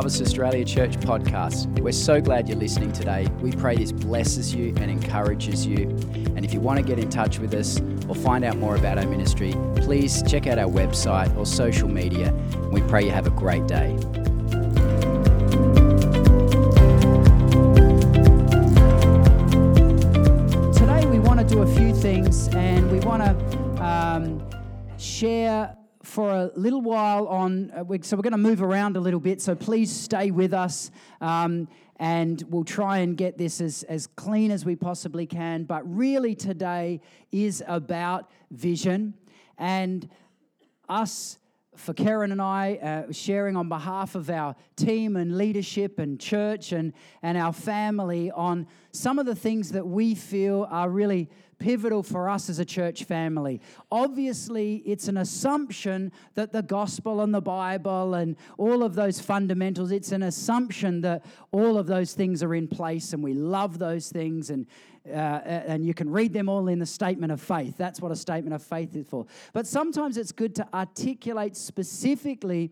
Harvest Australia Church podcast. We're so glad you're listening today. We pray this blesses you and encourages you. And if you want to get in touch with us or find out more about our ministry, please check out our website or social media. We pray you have a great day. Today we want to do a few things and we want to um, share for a little while on, uh, so we're going to move around a little bit, so please stay with us. Um, and we'll try and get this as, as clean as we possibly can. But really, today is about vision and us for Karen and I, uh, sharing on behalf of our team and leadership and church and, and our family on some of the things that we feel are really pivotal for us as a church family. Obviously, it's an assumption that the gospel and the Bible and all of those fundamentals, it's an assumption that all of those things are in place and we love those things and uh, and you can read them all in the statement of faith. That's what a statement of faith is for. But sometimes it's good to articulate specifically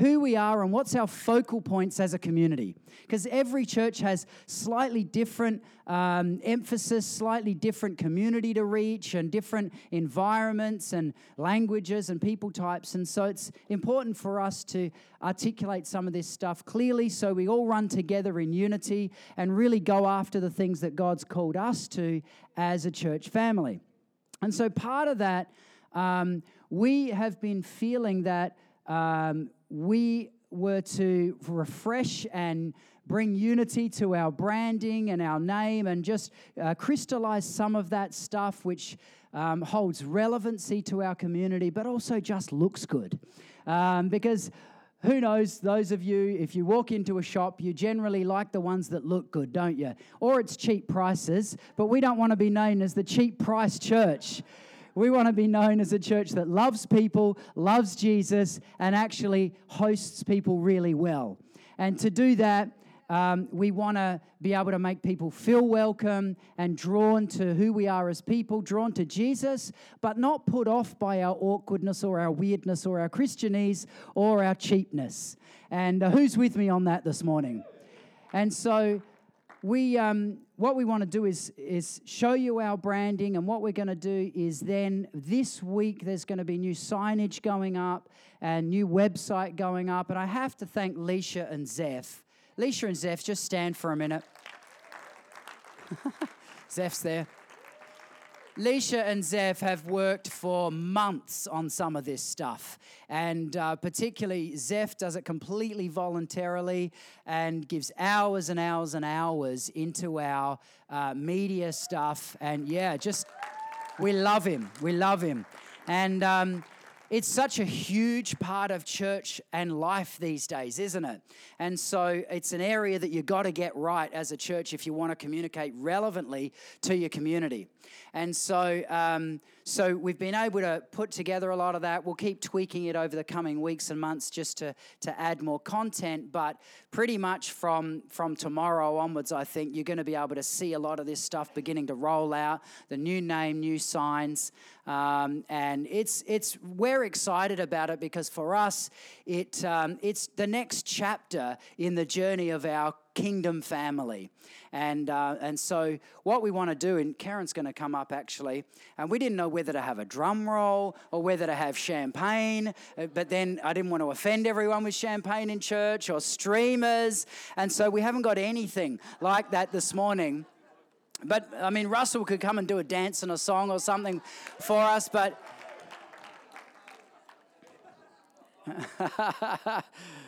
who we are and what's our focal points as a community. Because every church has slightly different um, emphasis, slightly different community to reach, and different environments and languages and people types. And so it's important for us to articulate some of this stuff clearly so we all run together in unity and really go after the things that God's called us to as a church family. And so part of that, um, we have been feeling that. Um, we were to refresh and bring unity to our branding and our name and just uh, crystallize some of that stuff which um, holds relevancy to our community, but also just looks good. Um, because who knows, those of you, if you walk into a shop, you generally like the ones that look good, don't you? Or it's cheap prices, but we don't want to be known as the cheap price church. We want to be known as a church that loves people, loves Jesus, and actually hosts people really well. And to do that, um, we want to be able to make people feel welcome and drawn to who we are as people, drawn to Jesus, but not put off by our awkwardness or our weirdness or our Christianese or our cheapness. And uh, who's with me on that this morning? And so we, um, what we want to do is, is show you our branding, and what we're going to do is then this week there's going to be new signage going up and new website going up. And I have to thank Leisha and Zeph. Leisha and Zeph, just stand for a minute. Zeph's there. Leisha and Zeph have worked for months on some of this stuff. And uh, particularly, Zeph does it completely voluntarily and gives hours and hours and hours into our uh, media stuff. And yeah, just, we love him. We love him. And, um, it's such a huge part of church and life these days, isn't it? And so it's an area that you've got to get right as a church if you want to communicate relevantly to your community. And so, um, so we've been able to put together a lot of that. We'll keep tweaking it over the coming weeks and months just to, to add more content. But pretty much from, from tomorrow onwards, I think you're going to be able to see a lot of this stuff beginning to roll out the new name, new signs. Um, and it's, it's, we're excited about it because for us, it, um, it's the next chapter in the journey of our kingdom family. And, uh, and so, what we want to do, and Karen's going to come up actually, and we didn't know whether to have a drum roll or whether to have champagne, uh, but then I didn't want to offend everyone with champagne in church or streamers. And so, we haven't got anything like that this morning. But I mean, Russell could come and do a dance and a song or something for us, but.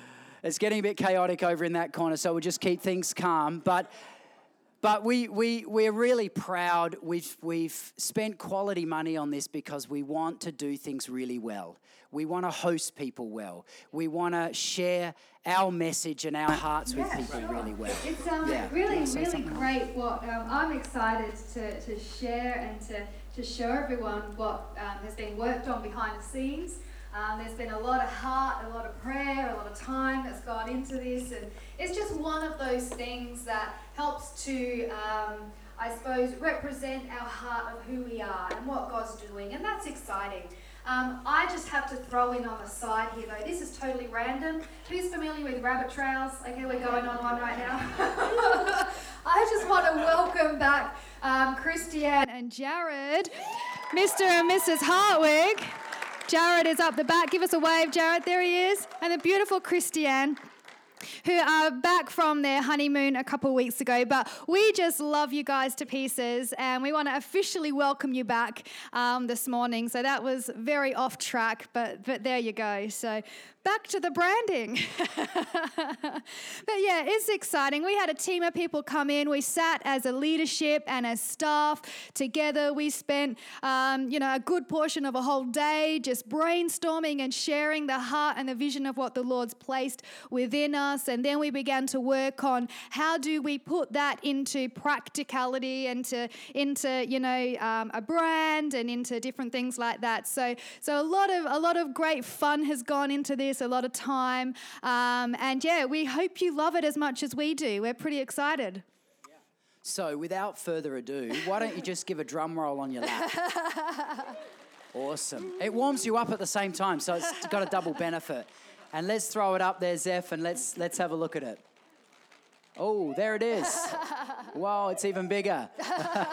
it's getting a bit chaotic over in that corner, so we'll just keep things calm. But but we, we, we're really proud. We've, we've spent quality money on this because we want to do things really well. We want to host people well. We want to share our message and our hearts yeah, with people sure. really well. It's um, yeah. really, really great what um, I'm excited to, to share and to, to show everyone what um, has been worked on behind the scenes. Um, there's been a lot of heart, a lot of prayer, a lot of time that's gone into this, and it's just one of those things that helps to, um, I suppose, represent our heart of who we are and what God's doing, and that's exciting. Um, I just have to throw in on the side here though. This is totally random. Who's familiar with rabbit trails? Okay, we're going on one right now. I just want to welcome back um, Christiane and Jared, Mr. and Mrs. Hartwig. Jared is up the back. Give us a wave, Jared. There he is. And the beautiful Christiane who are back from their honeymoon a couple weeks ago. But we just love you guys to pieces, and we want to officially welcome you back um, this morning. So that was very off track, but but there you go. So back to the branding. but yeah, it's exciting. We had a team of people come in. We sat as a leadership and as staff together. We spent, um, you know, a good portion of a whole day just brainstorming and sharing the heart and the vision of what the Lord's placed within us. And then we began to work on how do we put that into practicality and to, into, you know, um, a brand and into different things like that. So, so a lot of a lot of great fun has gone into this a lot of time. Um, and yeah, we hope you love it as much as we do. We're pretty excited. So, without further ado, why don't you just give a drum roll on your lap? awesome. It warms you up at the same time, so it's got a double benefit. And let's throw it up there, Zeph, and let's let's have a look at it. Oh, there it is. wow, it's even bigger.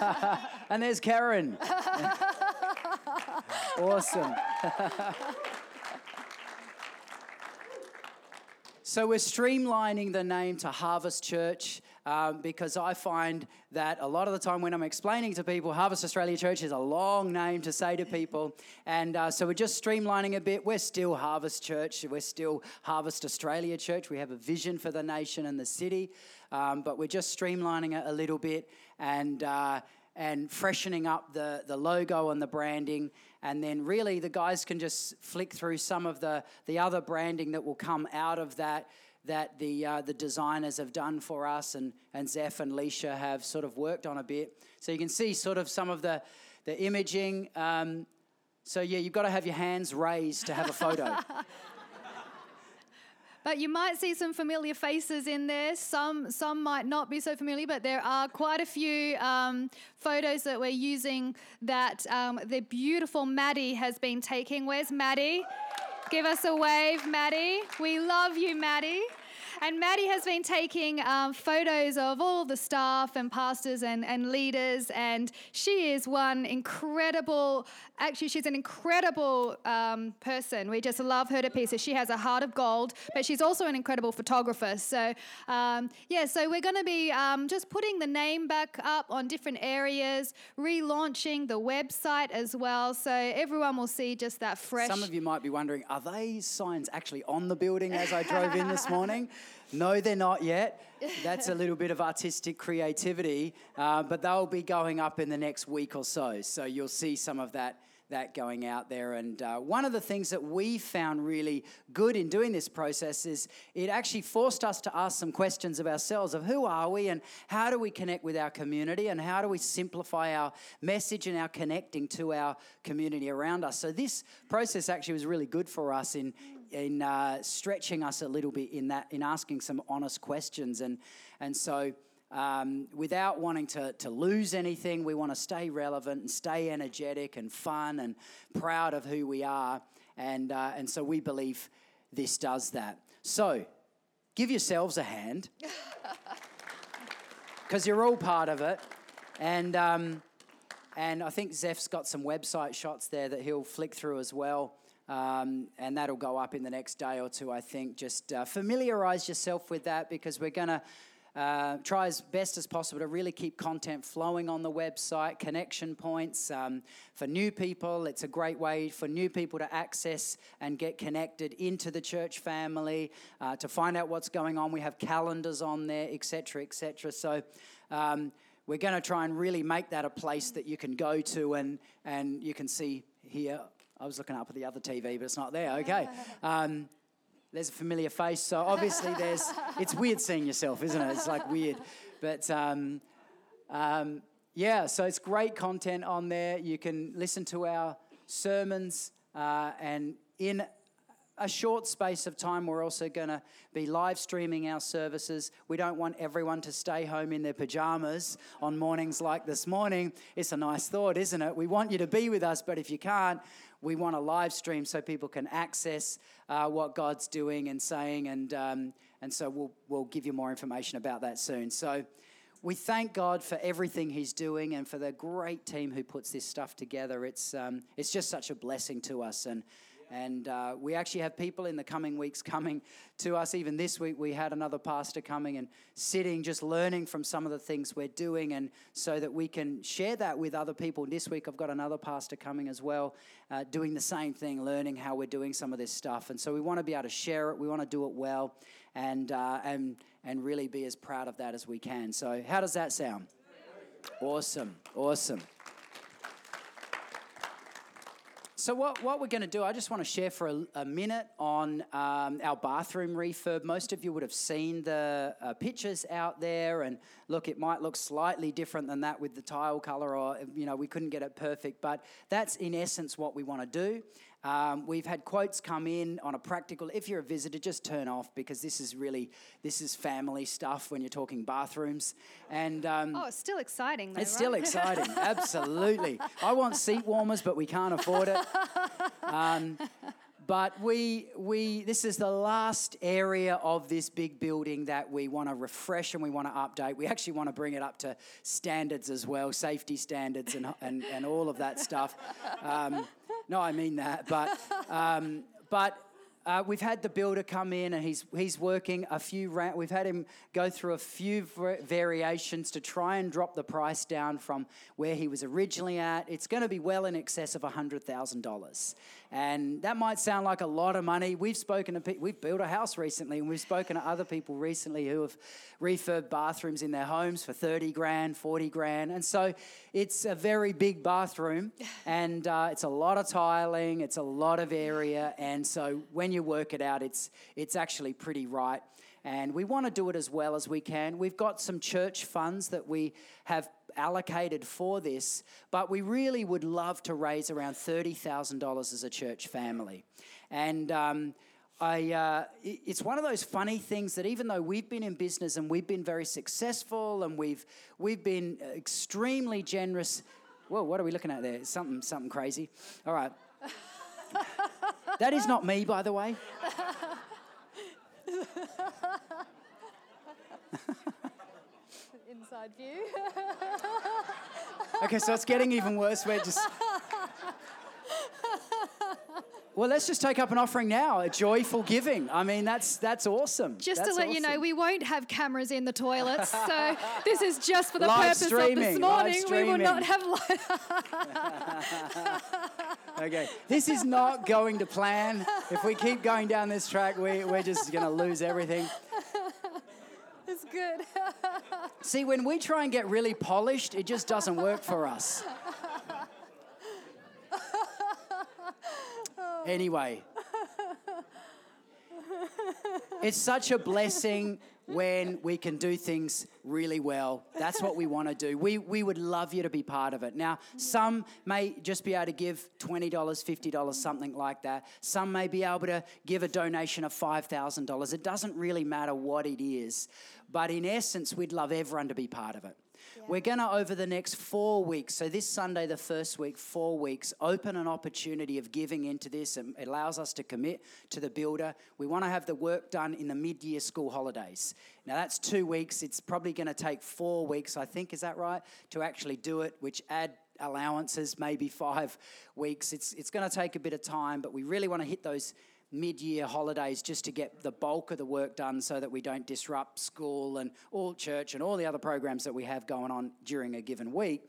and there's Karen. awesome. So we're streamlining the name to Harvest Church um, because I find that a lot of the time when I'm explaining to people, Harvest Australia Church is a long name to say to people. And uh, so we're just streamlining a bit. We're still Harvest Church, we're still Harvest Australia Church. We have a vision for the nation and the city, um, but we're just streamlining it a little bit and. Uh, and freshening up the, the logo and the branding. And then really the guys can just flick through some of the, the other branding that will come out of that that the, uh, the designers have done for us and, and Zeph and Leisha have sort of worked on a bit. So you can see sort of some of the, the imaging. Um, so yeah, you've got to have your hands raised to have a photo. You might see some familiar faces in there. Some some might not be so familiar, but there are quite a few um, photos that we're using that um, the beautiful Maddie has been taking. Where's Maddie? Give us a wave, Maddie. We love you, Maddie. And Maddie has been taking um, photos of all the staff and pastors and, and leaders, and she is one incredible, actually, she's an incredible um, person. We just love her to pieces. She has a heart of gold, but she's also an incredible photographer. So, um, yeah, so we're going to be um, just putting the name back up on different areas, relaunching the website as well. So everyone will see just that fresh. Some of you might be wondering, are these signs actually on the building as I drove in this morning? No, they're not yet. That's a little bit of artistic creativity, uh, but they'll be going up in the next week or so. So you'll see some of that that going out there. And uh, one of the things that we found really good in doing this process is it actually forced us to ask some questions of ourselves of who are we and how do we connect with our community and how do we simplify our message and our connecting to our community around us. So this process actually was really good for us in in uh, stretching us a little bit in that in asking some honest questions. And and so um, without wanting to, to lose anything we want to stay relevant and stay energetic and fun and proud of who we are. And uh, and so we believe this does that. So give yourselves a hand. Because you're all part of it. And um, and I think Zeph's got some website shots there that he'll flick through as well. Um, and that'll go up in the next day or two, I think. Just uh, familiarize yourself with that because we're going to uh, try as best as possible to really keep content flowing on the website, connection points. Um, for new people, it's a great way for new people to access and get connected into the church family, uh, to find out what's going on. We have calendars on there, etc., etc. So, um, we're going to try and really make that a place that you can go to and, and you can see here I was looking up at the other TV, but it's not there. Okay. Um, there's a familiar face. So obviously, there's. It's weird seeing yourself, isn't it? It's like weird, but um, um, yeah. So it's great content on there. You can listen to our sermons, uh, and in a short space of time, we're also going to be live streaming our services. We don't want everyone to stay home in their pajamas on mornings like this morning. It's a nice thought, isn't it? We want you to be with us, but if you can't, we want a live stream so people can access uh, what God's doing and saying. And, um, and so we'll, we'll give you more information about that soon. So we thank God for everything He's doing and for the great team who puts this stuff together. It's, um, it's just such a blessing to us. And and uh, we actually have people in the coming weeks coming to us. Even this week, we had another pastor coming and sitting, just learning from some of the things we're doing, and so that we can share that with other people. This week, I've got another pastor coming as well, uh, doing the same thing, learning how we're doing some of this stuff. And so we want to be able to share it, we want to do it well, and, uh, and, and really be as proud of that as we can. So, how does that sound? Awesome, awesome. So, what, what we're going to do, I just want to share for a, a minute on um, our bathroom refurb. Most of you would have seen the uh, pictures out there, and look, it might look slightly different than that with the tile color, or, you know, we couldn't get it perfect, but that's in essence what we want to do. Um, we've had quotes come in on a practical. If you're a visitor, just turn off because this is really this is family stuff when you're talking bathrooms. And um, oh, it's still exciting. Though, it's right? still exciting. Absolutely. I want seat warmers, but we can't afford it. Um, but we, we, this is the last area of this big building that we want to refresh and we want to update. We actually want to bring it up to standards as well, safety standards and, and, and all of that stuff. Um, no, I mean that. But, um, but uh, we've had the builder come in and he's, he's working a few, we've had him go through a few variations to try and drop the price down from where he was originally at. It's going to be well in excess of $100,000. And that might sound like a lot of money. We've spoken to people, we've built a house recently and we've spoken to other people recently who have refurbed bathrooms in their homes for 30 grand, 40 grand. And so it's a very big bathroom and uh, it's a lot of tiling, it's a lot of area. And so when you work it out, it's, it's actually pretty right and we want to do it as well as we can. We've got some church funds that we have allocated for this, but we really would love to raise around $30,000 as a church family. And um, I, uh, it's one of those funny things that even though we've been in business and we've been very successful and we've, we've been extremely generous. Whoa, what are we looking at there? Something, something crazy. All right. that is not me, by the way. Inside view. okay, so it's getting even worse. We're just. Well, let's just take up an offering now, a joyful giving. I mean, that's that's awesome. Just that's to let awesome. you know, we won't have cameras in the toilets, so this is just for the live purpose streaming, of this morning. We will not have live. okay, this is not going to plan. If we keep going down this track, we, we're just going to lose everything. It's good. See, when we try and get really polished, it just doesn't work for us. Anyway, it's such a blessing when we can do things really well. That's what we want to do. We, we would love you to be part of it. Now, some may just be able to give $20, $50, something like that. Some may be able to give a donation of $5,000. It doesn't really matter what it is. But in essence, we'd love everyone to be part of it. We're going to, over the next four weeks, so this Sunday, the first week, four weeks, open an opportunity of giving into this. It allows us to commit to the builder. We want to have the work done in the mid year school holidays. Now, that's two weeks. It's probably going to take four weeks, I think, is that right, to actually do it, which add allowances, maybe five weeks. It's, it's going to take a bit of time, but we really want to hit those mid year holidays just to get the bulk of the work done so that we don't disrupt school and all church and all the other programs that we have going on during a given week.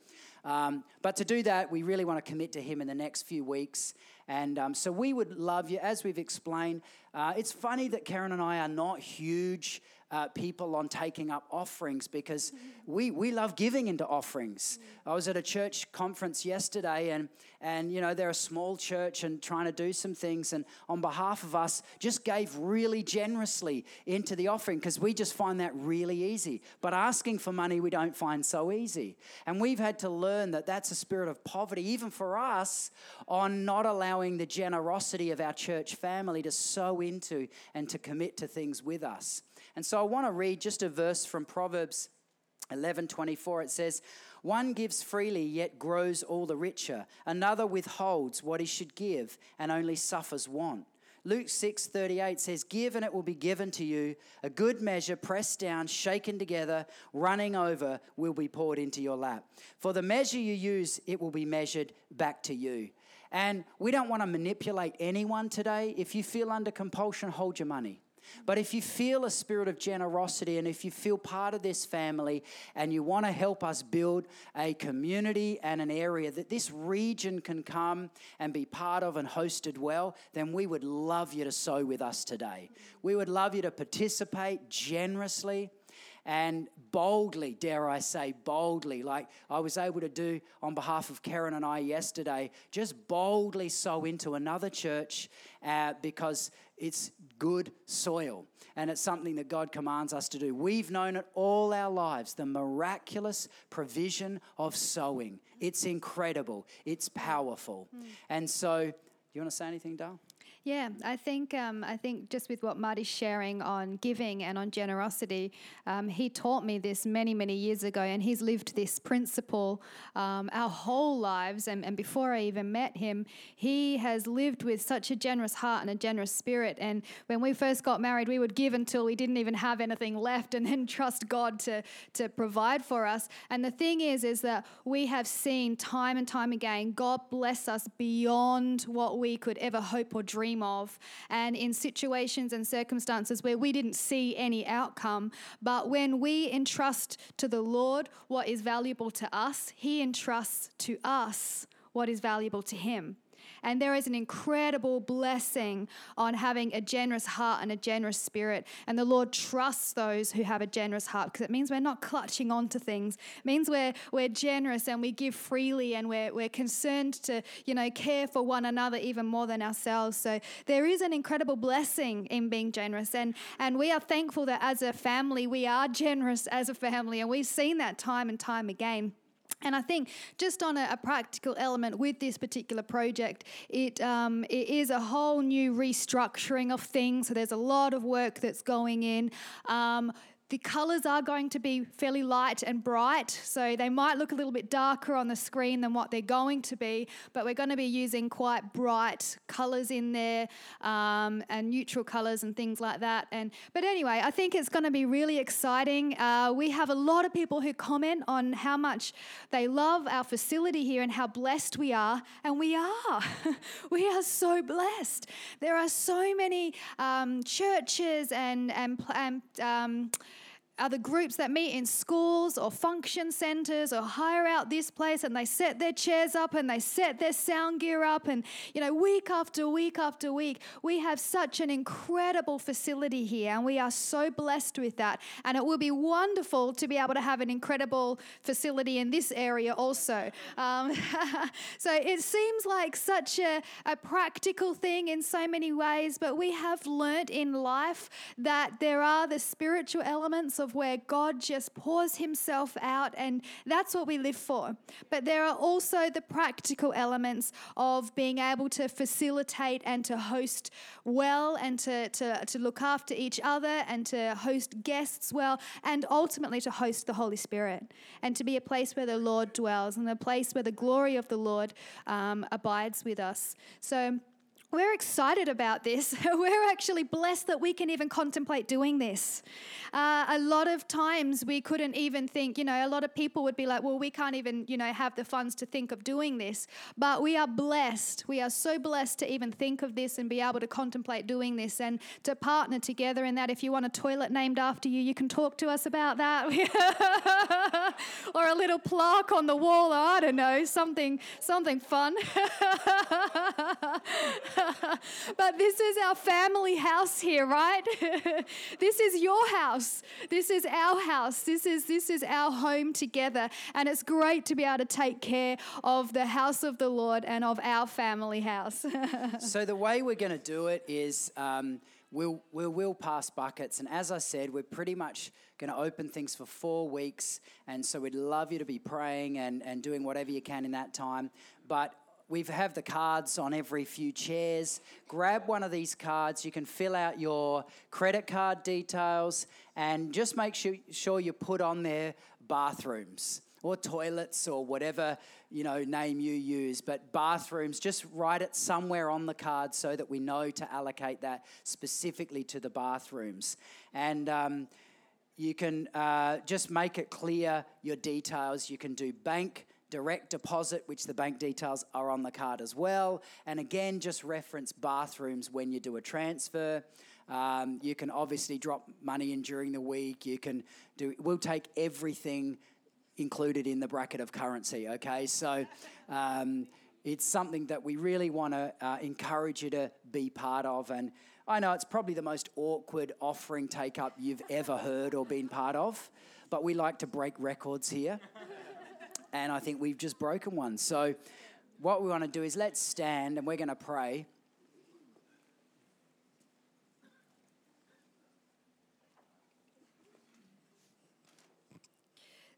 Um, but to do that, we really want to commit to Him in the next few weeks. And um, so we would love you, as we've explained. Uh, it's funny that Karen and I are not huge uh, people on taking up offerings because we, we love giving into offerings. I was at a church conference yesterday and, and, you know, they're a small church and trying to do some things. And on behalf of us, just gave really generously into the offering because we just find that really easy. But asking for money, we don't find so easy. And we've had to learn that that's a spirit of poverty, even for us, on not allowing the generosity of our church family to sow into and to commit to things with us. And so I want to read just a verse from Proverbs 11:24 it says one gives freely yet grows all the richer. Another withholds what he should give and only suffers want. Luke 6:38 says give and it will be given to you. A good measure pressed down shaken together running over will be poured into your lap. For the measure you use it will be measured back to you and we don't want to manipulate anyone today. If you feel under compulsion hold your money. But if you feel a spirit of generosity and if you feel part of this family and you want to help us build a community and an area that this region can come and be part of and hosted well, then we would love you to sow with us today. We would love you to participate generously and boldly, dare I say, boldly, like I was able to do on behalf of Karen and I yesterday, just boldly sow into another church uh, because it's good soil and it's something that God commands us to do. We've known it all our lives the miraculous provision of sowing. It's incredible, it's powerful. Mm. And so, do you want to say anything, Dale? Yeah, I think um, I think just with what Marty's sharing on giving and on generosity, um, he taught me this many many years ago, and he's lived this principle um, our whole lives. And, and before I even met him, he has lived with such a generous heart and a generous spirit. And when we first got married, we would give until we didn't even have anything left, and then trust God to to provide for us. And the thing is, is that we have seen time and time again God bless us beyond what we could ever hope or dream dream of, and in situations and circumstances where we didn't see any outcome. But when we entrust to the Lord what is valuable to us, He entrusts to us what is valuable to Him. And there is an incredible blessing on having a generous heart and a generous spirit. And the Lord trusts those who have a generous heart because it means we're not clutching on to things. It means we're, we're generous and we give freely and we're, we're concerned to, you know, care for one another even more than ourselves. So there is an incredible blessing in being generous. And, and we are thankful that as a family, we are generous as a family. And we've seen that time and time again. And I think just on a, a, practical element with this particular project, it, um, it is a whole new restructuring of things. So there's a lot of work that's going in. Um, the colors are going to be fairly light and bright, so they might look a little bit darker on the screen than what they're going to be, but we're going to be using quite bright colors in there um, and neutral colors and things like that. And But anyway, I think it's going to be really exciting. Uh, we have a lot of people who comment on how much they love our facility here and how blessed we are, and we are. we are so blessed. There are so many um, churches and, and, and um, are the groups that meet in schools or function centers or hire out this place and they set their chairs up and they set their sound gear up and you know week after week after week we have such an incredible facility here and we are so blessed with that. And it will be wonderful to be able to have an incredible facility in this area also. Um, so it seems like such a, a practical thing in so many ways but we have learnt in life that there are the spiritual elements of where God just pours himself out, and that's what we live for. But there are also the practical elements of being able to facilitate and to host well and to, to, to look after each other and to host guests well, and ultimately to host the Holy Spirit and to be a place where the Lord dwells and a place where the glory of the Lord um, abides with us. So, we're excited about this. We're actually blessed that we can even contemplate doing this. Uh, a lot of times we couldn't even think, you know, a lot of people would be like, well, we can't even, you know, have the funds to think of doing this. But we are blessed. We are so blessed to even think of this and be able to contemplate doing this and to partner together in that. If you want a toilet named after you, you can talk to us about that. or a little plaque on the wall, I don't know, something, something fun. but this is our family house here, right? this is your house. This is our house. This is this is our home together, and it's great to be able to take care of the house of the Lord and of our family house. so the way we're going to do it is. Um, we'll, we'll, we'll pass buckets. And as I said, we're pretty much going to open things for four weeks. And so we'd love you to be praying and, and doing whatever you can in that time. But we have the cards on every few chairs. Grab one of these cards. You can fill out your credit card details and just make sure, you put on there bathrooms or toilets or whatever you know name you use but bathrooms just write it somewhere on the card so that we know to allocate that specifically to the bathrooms and um, you can uh, just make it clear your details you can do bank direct deposit which the bank details are on the card as well and again just reference bathrooms when you do a transfer um, you can obviously drop money in during the week you can do we'll take everything included in the bracket of currency, okay? So um, it's something that we really want to uh, encourage you to be part of. And I know it's probably the most awkward offering take up you've ever heard or been part of, but we like to break records here. And I think we've just broken one. So what we want to do is let's stand and we're going to pray.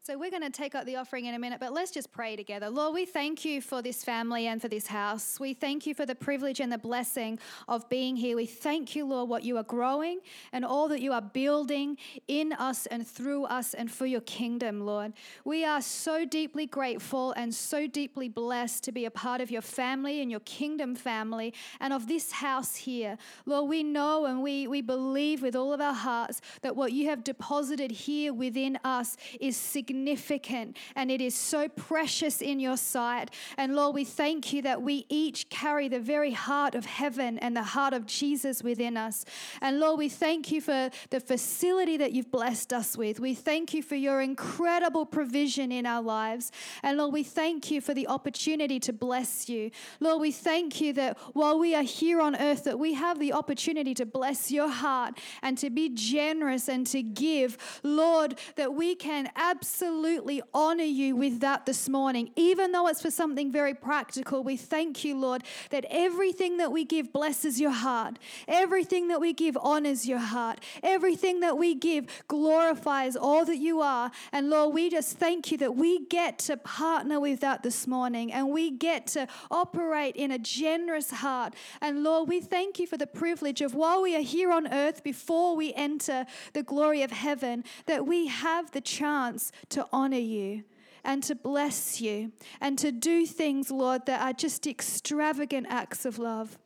So we're going to take up the offering in a minute, but let's just pray together. Lord, we thank you for this family and for this house. We thank you for the privilege and the blessing of being here. We thank you, Lord, what you are growing and all that you are building in us and through us and for your kingdom, Lord. We are so deeply grateful and so deeply blessed to be a part of your family and your kingdom family and of this house here. Lord, we know and we, we believe with all of our hearts that what you have deposited here within us is significant significant and it is so precious in your sight. And Lord, we thank you that we each carry the very heart of heaven and the heart of Jesus within us. And Lord, we thank you for the facility that you've blessed us with. We thank you for your incredible provision in our lives. And Lord, we thank you for the opportunity to bless you. Lord, we thank you that while we are here on earth, that we have the opportunity to bless your heart and to be generous and to give. Lord, that we can absolutely absolutely honor you with that this morning. Even though it's for something very practical, we thank you, Lord, that everything that we give blesses your heart. Everything that we give honors your heart. Everything that we give glorifies all that you are. And Lord, we just thank you that we get to partner with that this morning and we get to operate in a generous heart. And Lord, we thank you for the privilege of while we are here on earth before we enter the glory of heaven, that we have the chance to honor you and to bless you and to do things, Lord, that are just extravagant acts of love.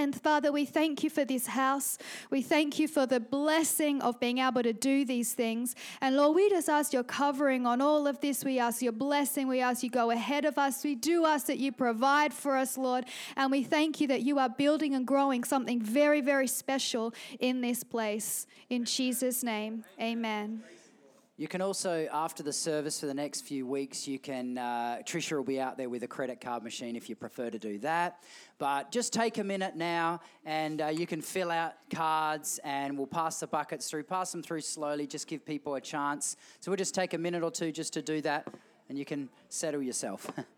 And Father, we thank you for this house. We thank you for the blessing of being able to do these things. And Lord, we just ask your covering on all of this. We ask your blessing. We ask you go ahead of us. We do ask that you provide for us, Lord. And we thank you that you are building and growing something very, very special in this place. In Jesus' name, amen. You can also, after the service for the next few weeks, you can, uh, Trisha will be out there with a credit card machine if you prefer to do that. But just take a minute now and uh, you can fill out cards and we'll pass the buckets through. Pass them through slowly, just give people a chance. So we'll just take a minute or two just to do that and you can settle yourself.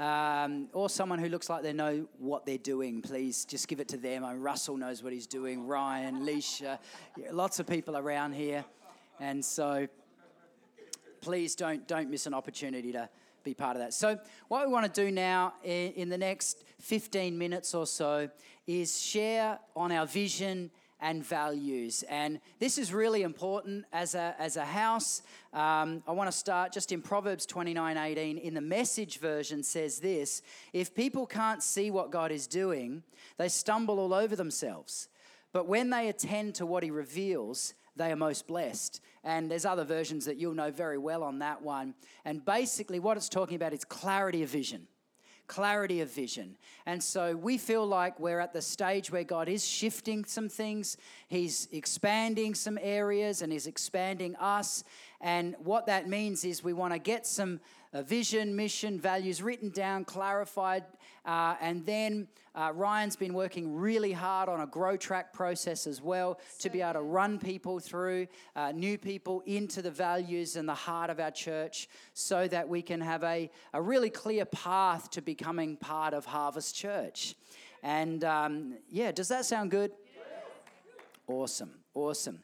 um, or someone who looks like they know what they're doing, please just give it to them. I mean, Russell knows what he's doing, Ryan, Leisha, lots of people around here. And so please don't, don't miss an opportunity to be part of that. So, what we want to do now in, in the next 15 minutes or so is share on our vision and values. And this is really important as a, as a house. Um, I want to start just in Proverbs 29 18. In the message version, says this If people can't see what God is doing, they stumble all over themselves. But when they attend to what he reveals, they are most blessed. And there's other versions that you'll know very well on that one. And basically, what it's talking about is clarity of vision clarity of vision. And so we feel like we're at the stage where God is shifting some things, He's expanding some areas, and He's expanding us. And what that means is we want to get some uh, vision, mission, values written down, clarified, uh, and then uh, Ryan's been working really hard on a grow track process as well so to be able to run people through, uh, new people into the values and the heart of our church so that we can have a, a really clear path to becoming part of Harvest Church. And um, yeah, does that sound good? Awesome, awesome.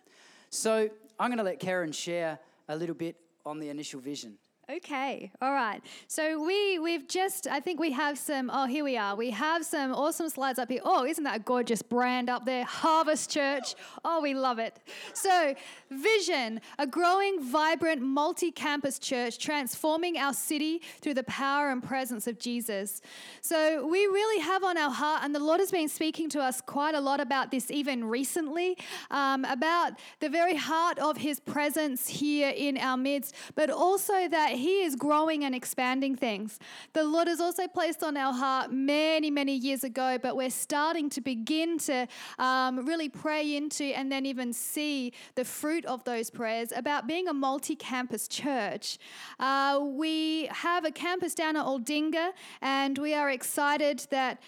So I'm going to let Karen share a little bit on the initial vision. Okay, all right. So we we've just I think we have some. Oh, here we are. We have some awesome slides up here. Oh, isn't that a gorgeous brand up there? Harvest Church. Oh, we love it. So vision: a growing, vibrant, multi-campus church transforming our city through the power and presence of Jesus. So we really have on our heart, and the Lord has been speaking to us quite a lot about this even recently, um, about the very heart of His presence here in our midst, but also that he is growing and expanding things. The Lord has also placed on our heart many, many years ago, but we're starting to begin to um, really pray into and then even see the fruit of those prayers about being a multi campus church. Uh, we have a campus down at Aldinga, and we are excited that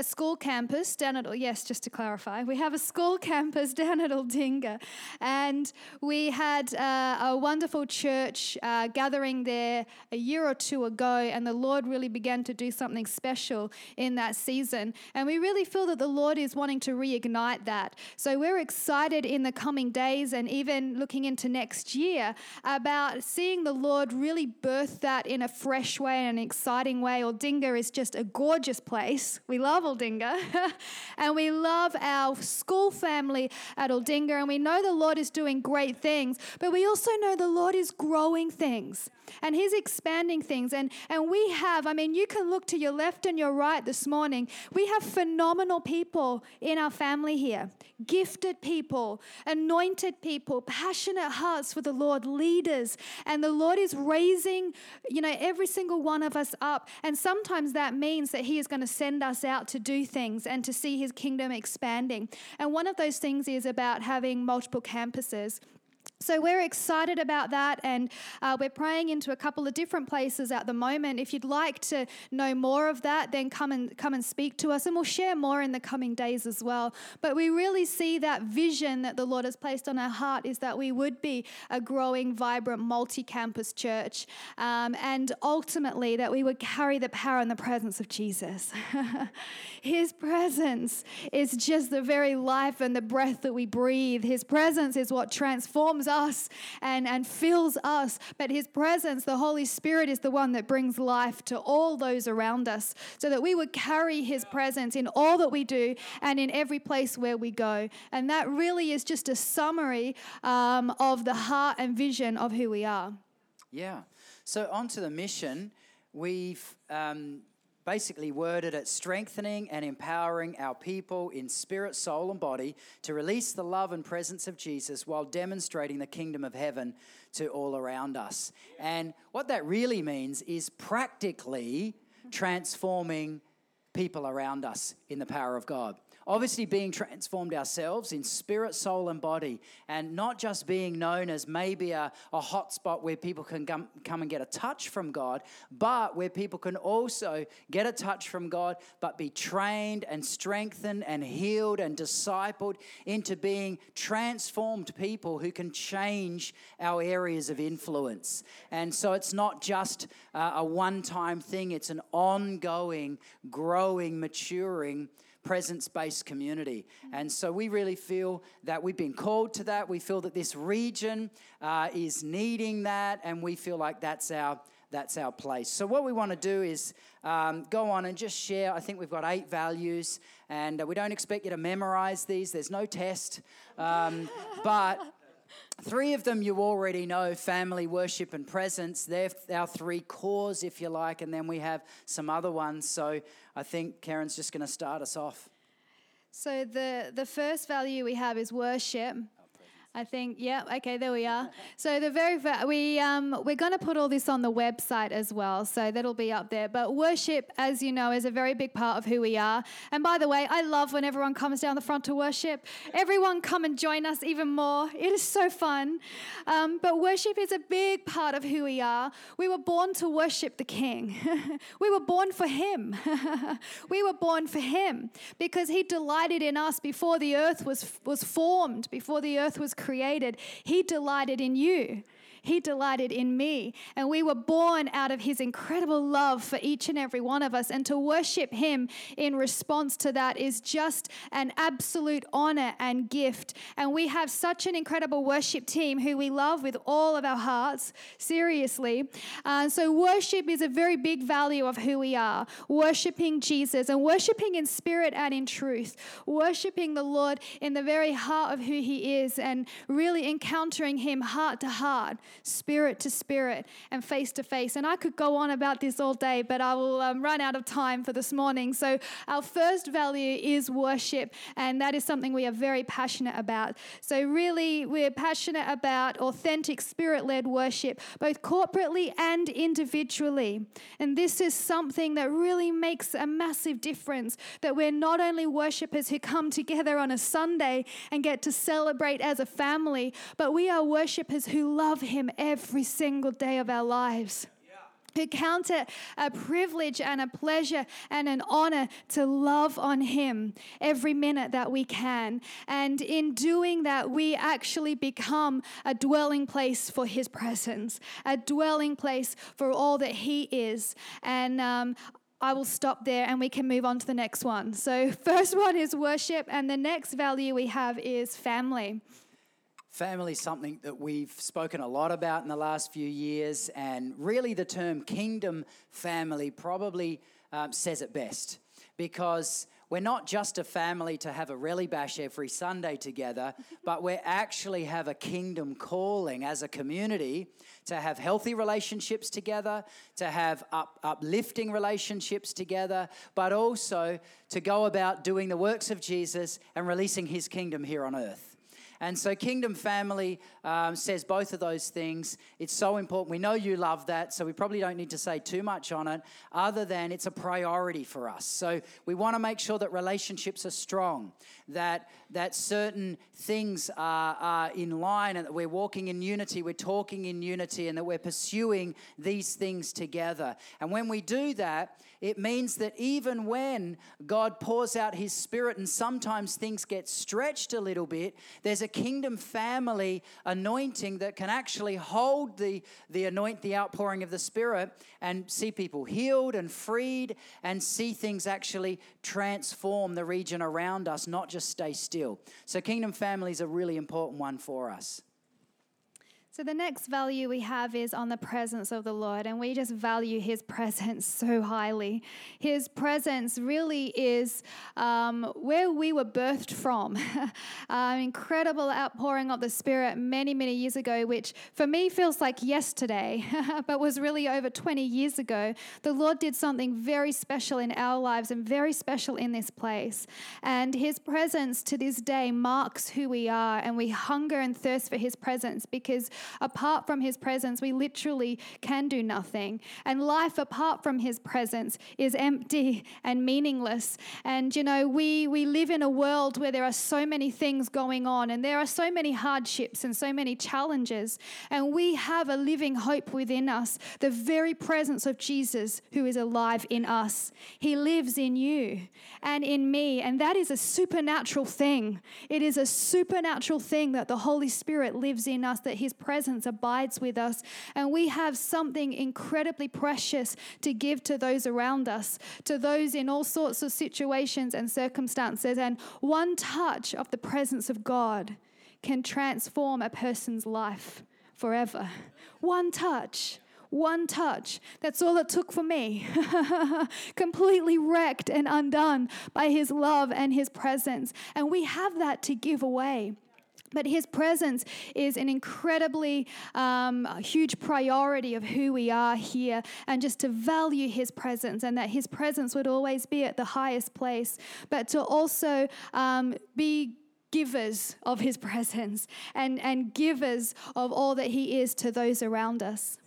a school campus down at, yes, just to clarify, we have a school campus down at Aldinga. And we had uh, a wonderful church uh, gathering there a year or two ago, and the Lord really began to do something special in that season. And we really feel that the Lord is wanting to reignite that. So we're excited in the coming days and even looking into next year about seeing the Lord really birth that in a fresh way and an exciting way. Aldinga is just a gorgeous place. We love Aldinga and we love our school family at Aldinga and we know the Lord is doing great things, but we also know the Lord is growing things and He's expanding things. And, and we have, I mean, you can look to your left and your right this morning. We have phenomenal people in our family here gifted people, anointed people, passionate hearts for the Lord, leaders. And the Lord is raising, you know, every single one of us up. And sometimes that means that He is going to send us out to do things and to see His kingdom expanding. And one of those things is about having multiple campuses. So we're excited about that, and uh, we're praying into a couple of different places at the moment. If you'd like to know more of that, then come and come and speak to us, and we'll share more in the coming days as well. But we really see that vision that the Lord has placed on our heart is that we would be a growing, vibrant, multi-campus church, um, and ultimately that we would carry the power and the presence of Jesus. His presence is just the very life and the breath that we breathe. His presence is what transforms us and, and fills us. But His presence, the Holy Spirit, is the one that brings life to all those around us so that we would carry His presence in all that we do and in every place where we go. And that really is just a summary um, of the heart and vision of who we are. Yeah. So, on to the mission. We've um, basically worded it strengthening and empowering our people in spirit, soul, and body to release the love and presence of Jesus while demonstrating the kingdom of heaven to all around us. And what that really means is practically transforming people around us in the power of God. Obviously being transformed ourselves in spirit, soul, and body, and not just being known as maybe a, a hot spot where people can come, come and get a touch from God, but where people can also get a touch from God, but be trained and strengthened and healed and discipled into being transformed people who can change our areas of influence. And so it's not just uh, a one time thing, it's an ongoing, growing, maturing presence based community. And so we really feel that we've been called to that. We feel that this region uh, is needing that, and we feel like that's our. That's our place. So, what we want to do is um, go on and just share. I think we've got eight values, and uh, we don't expect you to memorize these. There's no test. Um, but Three of them you already know family, worship, and presence. They're our three cores, if you like, and then we have some other ones. So I think Karen's just going to start us off. So the, the first value we have is worship. I think, yeah, okay, there we are. So the very we um, we're going to put all this on the website as well, so that'll be up there. But worship, as you know, is a very big part of who we are. And by the way, I love when everyone comes down the front to worship. Everyone come and join us even more. It is so fun. Um, but worship is a big part of who we are. We were born to worship the King. we were born for Him. we were born for Him because He delighted in us before the earth was was formed, before the earth was created, He delighted in you. He delighted in me. And we were born out of His incredible love for each and every one of us. And to worship Him in response to that is just an absolute honor and gift. And we have such an incredible worship team who we love with all of our hearts, seriously. Uh, so, worship is a very big value of who we are worshiping Jesus and worshiping in spirit and in truth, worshiping the Lord in the very heart of who He is, and really encountering Him heart to heart spirit to spirit, and face to face. And I could go on about this all day, but I will um, run out of time for this morning. So, our first value is worship, and that is something we are very passionate about. So, really, we're passionate about authentic spirit led worship, both corporately and individually. And this is something that really makes a massive difference that we're not only worshippers who come together on a Sunday and get to celebrate as a family, but we are worshippers who love Him him every single day of our lives who count it a privilege and a pleasure and an honor to love on Him every minute that we can. And in doing that, we actually become a dwelling place for His presence, a dwelling place for all that He is. And um, I will stop there and we can move on to the next one. So, first one is worship, and the next value we have is family. Family is something that we've spoken a lot about in the last few years, and really the term kingdom family probably um, says it best because we're not just a family to have a rally bash every Sunday together, but we actually have a kingdom calling as a community to have healthy relationships together, to have up, uplifting relationships together, but also to go about doing the works of Jesus and releasing his kingdom here on earth. And so, Kingdom Family um, says both of those things. It's so important. We know you love that, so we probably don't need to say too much on it, other than it's a priority for us. So, we want to make sure that relationships are strong, that, that certain things are, are in line, and that we're walking in unity, we're talking in unity, and that we're pursuing these things together. And when we do that, it means that even when God pours out His Spirit and sometimes things get stretched a little bit, there's a kingdom family anointing that can actually hold the, the anoint, the outpouring of the Spirit and see people healed and freed and see things actually transform the region around us, not just stay still. So, kingdom family is a really important one for us. So, the next value we have is on the presence of the Lord, and we just value His presence so highly. His presence really is um, where we were birthed from. An incredible outpouring of the Spirit many, many years ago, which for me feels like yesterday, but was really over 20 years ago. The Lord did something very special in our lives and very special in this place. And His presence to this day marks who we are, and we hunger and thirst for His presence because apart from His presence, we literally can do nothing. And life apart from His presence is empty and meaningless. And, you know, we, we live in a world where there are so many things going on and there are so many hardships and so many challenges. And we have a living hope within us, the very presence of Jesus who is alive in us. He lives in you and in me. And that is a supernatural thing. It is a supernatural thing that the Holy Spirit lives in us, that His presence abides with us. And we have something incredibly precious to give to those around us, to those in all sorts of situations and circumstances. And one touch of the presence of God can transform a person's life forever. One touch one touch. That's all it took for me. Completely wrecked and undone by His love and His presence. And we have that to give away. But his presence is an incredibly um, huge priority of who we are here, and just to value his presence, and that his presence would always be at the highest place, but to also um, be givers of his presence and, and givers of all that he is to those around us.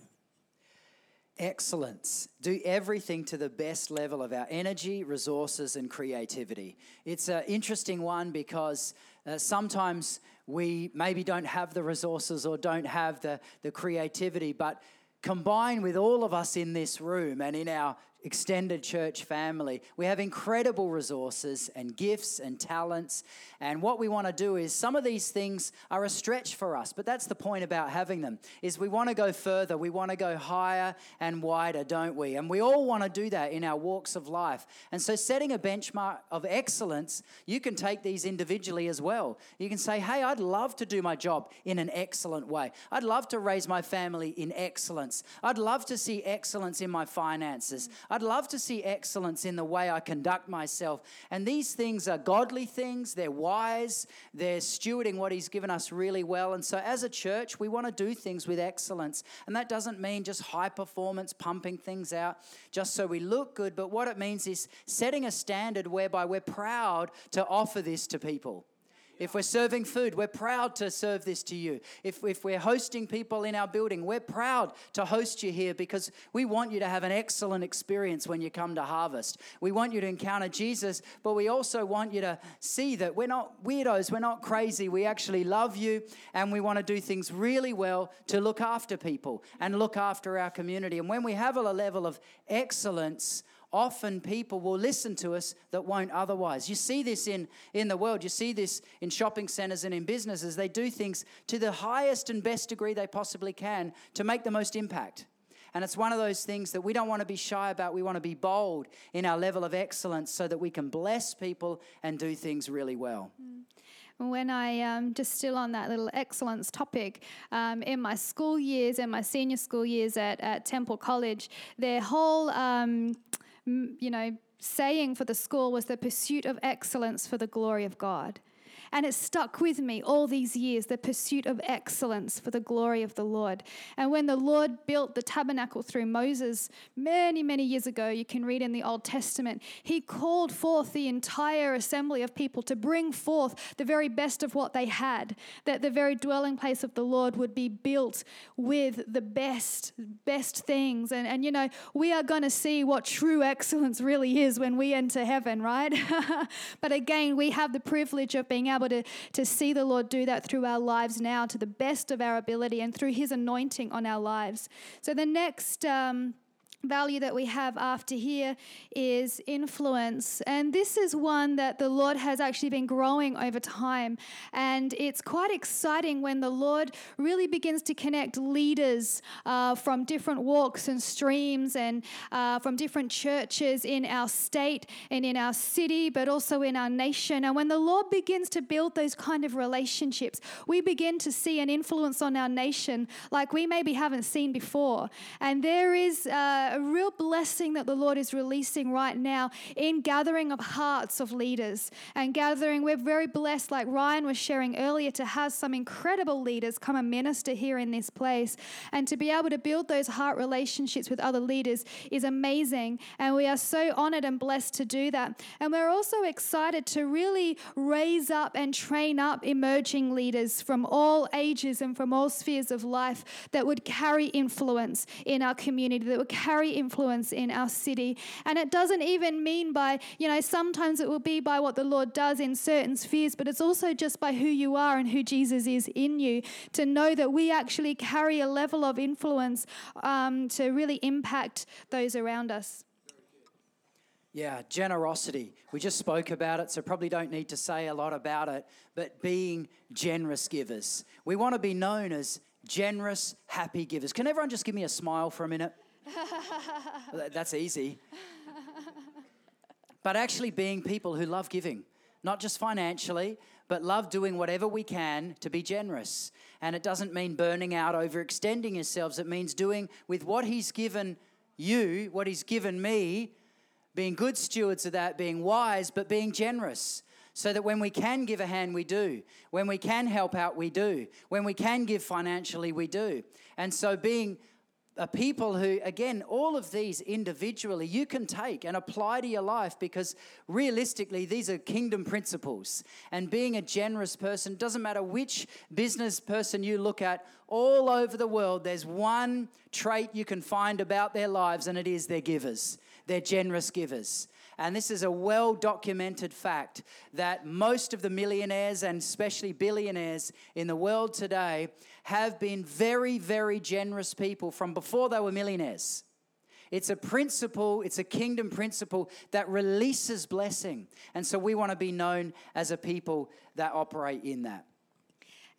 Excellence. Do everything to the best level of our energy, resources, and creativity. It's an interesting one because uh, sometimes we maybe don't have the resources or don't have the, the creativity, but combined with all of us in this room and in our extended church family. We have incredible resources and gifts and talents. And what we want to do is some of these things are a stretch for us, but that's the point about having them. Is we want to go further, we want to go higher and wider, don't we? And we all want to do that in our walks of life. And so setting a benchmark of excellence, you can take these individually as well. You can say, "Hey, I'd love to do my job in an excellent way. I'd love to raise my family in excellence. I'd love to see excellence in my finances. I'd love to see excellence in the way I conduct myself. And these things are godly things, they're wise, they're stewarding what He's given us really well. And so, as a church, we want to do things with excellence. And that doesn't mean just high performance, pumping things out just so we look good, but what it means is setting a standard whereby we're proud to offer this to people. If we're serving food, we're proud to serve this to you. If, if we're hosting people in our building, we're proud to host you here because we want you to have an excellent experience when you come to harvest. We want you to encounter Jesus, but we also want you to see that we're not weirdos, we're not crazy. We actually love you and we want to do things really well to look after people and look after our community. And when we have a level of excellence, often people will listen to us that won't otherwise. You see this in, in the world, you see this in shopping centers and in businesses. They do things to the highest and best degree they possibly can to make the most impact. And it's one of those things that we don't want to be shy about. We want to be bold in our level of excellence so that we can bless people and do things really well. Mm. when I um, just still on that little excellence topic, um, in my school years, in my senior school years at, at Temple College, their whole um, you know, saying for the school was the pursuit of excellence for the glory of God. And it stuck with me all these years the pursuit of excellence for the glory of the Lord. And when the Lord built the tabernacle through Moses many, many years ago, you can read in the Old Testament, he called forth the entire assembly of people to bring forth the very best of what they had, that the very dwelling place of the Lord would be built with the best, best things. And, and you know, we are going to see what true excellence really is when we enter heaven, right? but again, we have the privilege of being able able to, to see the Lord do that through our lives now to the best of our ability and through His anointing on our lives. So the next. Um, value that we have after here is influence. And this is one that the Lord has actually been growing over time. And it's quite exciting when the Lord really begins to connect leaders uh, from different walks and streams and uh, from different churches in our state and in our city, but also in our nation. And when the Lord begins to build those kind of relationships, we begin to see an influence on our nation like we maybe haven't seen before. And there is uh, a real blessing that the Lord is releasing right now in gathering of hearts of leaders and gathering. We're very blessed, like Ryan was sharing earlier, to have some incredible leaders come and minister here in this place. And to be able to build those heart relationships with other leaders is amazing. And we are so honored and blessed to do that. And we're also excited to really raise up and train up emerging leaders from all ages and from all spheres of life that would carry influence in our community, that would carry influence in our city. And it doesn't even mean by, you know, sometimes it will be by what the Lord does in certain spheres, but it's also just by who you are and who Jesus is in you to know that we actually carry a level of influence um, to really impact those around us. Yeah, generosity. We just spoke about it, so probably don't need to say a lot about it, but being generous givers. We want to be known as generous, happy givers. Can everyone just give me a smile for a minute? That's easy. But actually, being people who love giving, not just financially, but love doing whatever we can to be generous. And it doesn't mean burning out, overextending yourselves. It means doing with what He's given you, what He's given me being good stewards of that, being wise, but being generous. So that when we can give a hand, we do. When we can help out, we do. When we can give financially, we do. And so being a people who, again, all of these individually you can take and apply to your life because realistically, these are kingdom principles. And being a generous person, doesn't matter which business person you look at, all over the world, there's one trait you can find about their lives, and it is they're givers. They're generous givers. And this is a well documented fact that most of the millionaires and especially billionaires in the world today have been very, very generous people from before they were millionaires. It's a principle, it's a kingdom principle that releases blessing. And so we want to be known as a people that operate in that.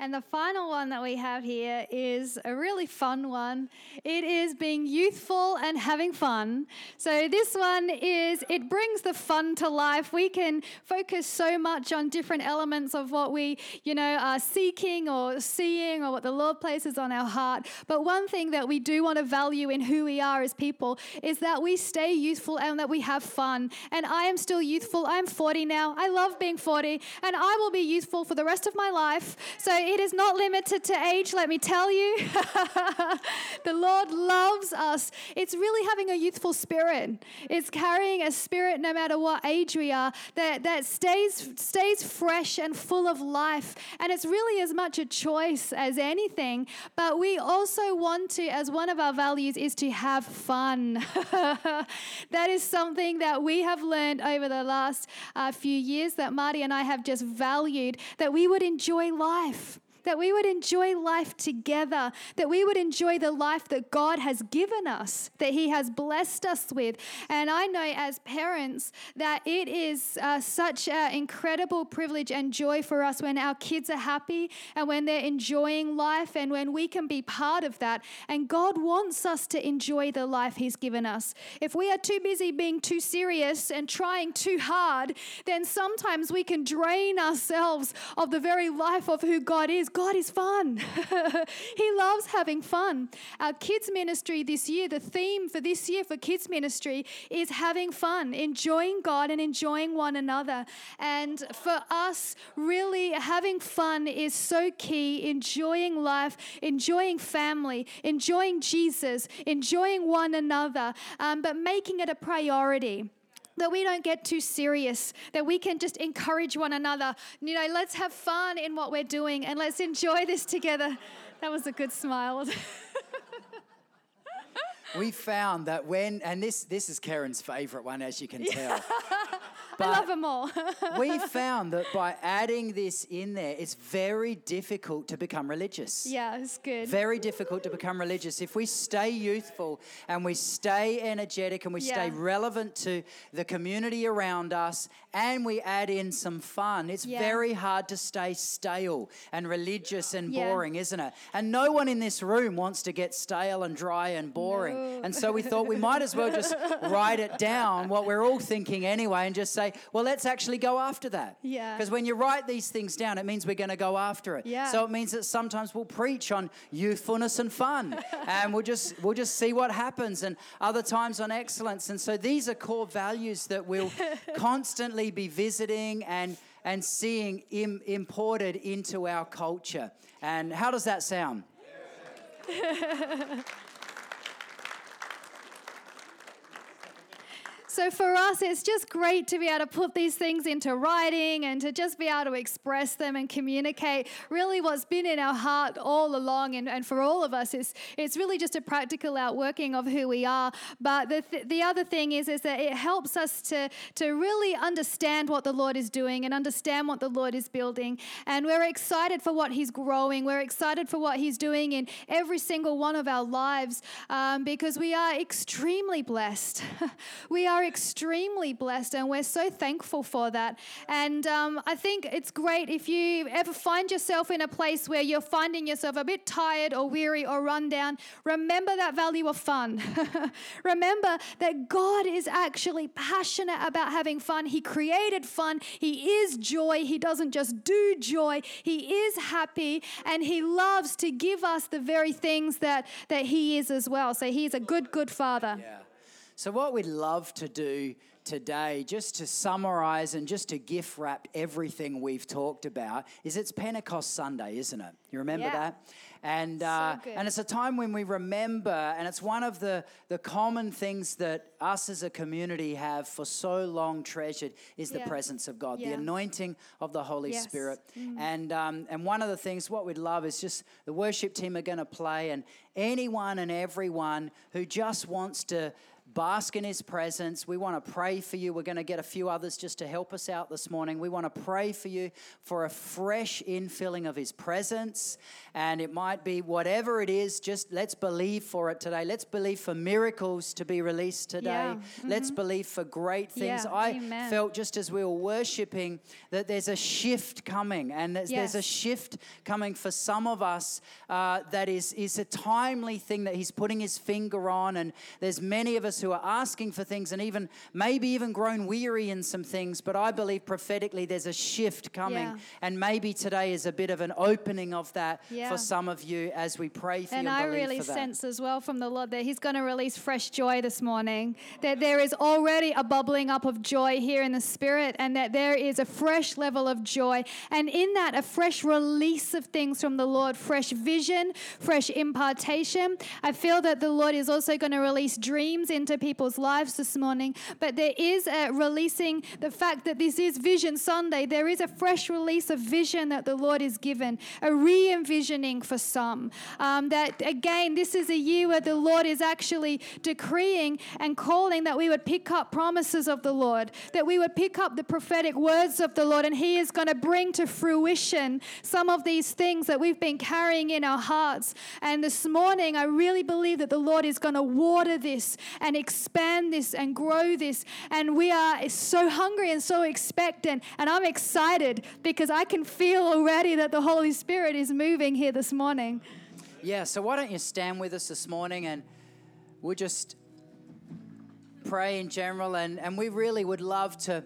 And the final one that we have here is a really fun one. It is being youthful and having fun. So, this one is it brings the fun to life. We can focus so much on different elements of what we, you know, are seeking or seeing or what the Lord places on our heart. But one thing that we do want to value in who we are as people is that we stay youthful and that we have fun. And I am still youthful. I'm 40 now. I love being 40, and I will be youthful for the rest of my life. So, it is not limited to age, let me tell you. the Lord loves us. It's really having a youthful spirit. It's carrying a spirit no matter what age we are that, that stays, stays fresh and full of life. And it's really as much a choice as anything. But we also want to, as one of our values, is to have fun. that is something that we have learned over the last uh, few years that Marty and I have just valued that we would enjoy life that we would enjoy life together, that we would enjoy the life that God has given us, that He has blessed us with. And I know as parents that it is uh, such an incredible privilege and joy for us when our kids are happy and when they're enjoying life and when we can be part of that. And God wants us to enjoy the life He's given us. If we are too busy being too serious and trying too hard, then sometimes we can drain ourselves of the very life of who God is. God is fun. he loves having fun. Our kids' ministry this year, the theme for this year for kids' ministry is having fun, enjoying God and enjoying one another. And for us, really having fun is so key, enjoying life, enjoying family, enjoying Jesus, enjoying one another, um, but making it a priority that we don't get too serious, that we can just encourage one another. You know, let's have fun in what we're doing and let's enjoy this together. That was a good smile. we found that when, and this, this is Karen's favorite one, as you can tell. I love them all. we found that by adding this in there, it's very difficult to become religious. Yeah, it's good. Very difficult to become religious. If we stay youthful and we stay energetic and we yeah. stay relevant to the community around us and we add in some fun, it's yeah. very hard to stay stale and religious and yeah. boring, isn't it? And no one in this room wants to get stale and dry and boring. No. And so we thought we might as well just write it down, what we're all thinking anyway, and just say, say, well, let's actually go after that. Yeah. Because when you write these things down, it means we're going to go after it. Yeah. So it means that sometimes we'll preach on youthfulness and fun, and we'll just we'll just see what happens, and other times on excellence. And so these are core values that we'll constantly be visiting and and seeing Im- imported into our culture. And how does that sound? So for us, it's just great to be able to put these things into writing and to just be able to express them and communicate really what's been in our heart all along. And, and for all of us, it's, it's really just a practical outworking of who we are. But the, th- the other thing is, is that it helps us to, to really understand what the Lord is doing and understand what the Lord is building. And we're excited for what He's growing. We're excited for what He's doing in every single one of our lives um, because we are extremely blessed. we are extremely blessed, and we're so thankful for that. And um, I think it's great if you ever find yourself in a place where you're finding yourself a bit tired or weary or run down. Remember that value of fun. remember that God is actually passionate about having fun. He created fun, He is joy. He doesn't just do joy, He is happy, and He loves to give us the very things that, that He is as well. So He's a good, good Father. Yeah. So, what we'd love to do today, just to summarize and just to gift wrap everything we've talked about, is it's Pentecost Sunday, isn't it? You remember Yeah. that? And, uh, good. and it's a time when we remember, and it's one of the, the common things that us as a community have for so long treasured is the Yeah. presence of God, the anointing of the Holy Yes. Spirit. And, um, and one of the things, what we'd love is just the worship team are going to play, and anyone and everyone who just wants to bask in his presence. We want to pray for you. We're going to get a few others just to help us out this morning. We want to pray for you for a fresh infilling of his presence. And it might be whatever it is, just let's believe for it today. Let's believe for miracles to be released today. Yeah. Let's believe for great things. Yeah. I Amen. felt just as we were worshiping that there's a shift coming, and there's, there's a shift coming for some of us uh, that is, is a timely thing that he's putting his finger on. And there's many of us who are asking for things and even maybe even grown weary in some things. But I believe prophetically there's a shift coming. Yeah. And maybe today is a bit of an opening of that Yeah. for some of you as we pray for And you and I really sense as well from the Lord that He's going to release fresh joy this morning. That there is already a bubbling up of joy here in the Spirit, and that there is a fresh level of joy. And in that, a fresh release of things from the Lord, fresh vision, fresh impartation. I feel that the Lord is also going to release dreams into people's lives this morning. But there is a releasing the fact that this is Vision Sunday. There is a fresh release of vision that the Lord is given, a re envisioning for some. Um, that again, this is a year where the Lord is actually decreeing and calling that we would pick up promises of the Lord, that we would pick up the prophetic words of the Lord, and He is going to bring to fruition some of these things that we've been carrying in our hearts. And this morning, I really believe that the Lord is going to water this and expand this and grow this. And we are so hungry and so expectant. And I'm excited because I can feel already that the Holy Spirit is moving here this morning. Yeah, so why don't you stand with us this morning and we'll just pray in general. And, and we really would love to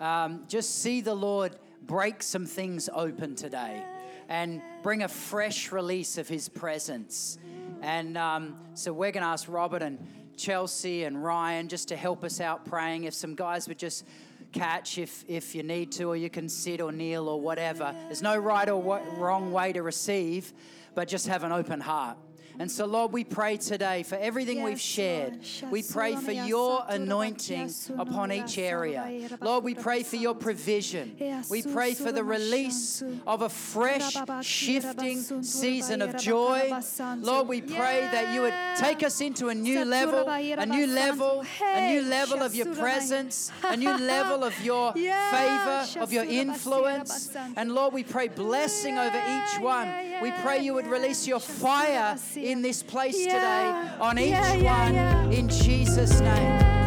um, just see the Lord break some things open today and bring a fresh release of His presence. And um, so we're going to ask Robert and Chelsea and Ryan just to help us out praying. If some guys would just catch if, if you need to, or you can sit or kneel or whatever. There's no right or wrong way to receive, but just have an open heart. And so, Lord, we pray today for everything we've shared. We pray for your anointing upon each area. Lord, we pray for your provision. We pray for the release of a fresh, shifting season of joy. Lord, we pray that you would take us into a new level, a new level, a new level of your presence, a new level of your favor, of your influence. And Lord, we pray blessing over each one. We pray you would release your fire in this place today Yeah. on each Yeah, one in Jesus' name.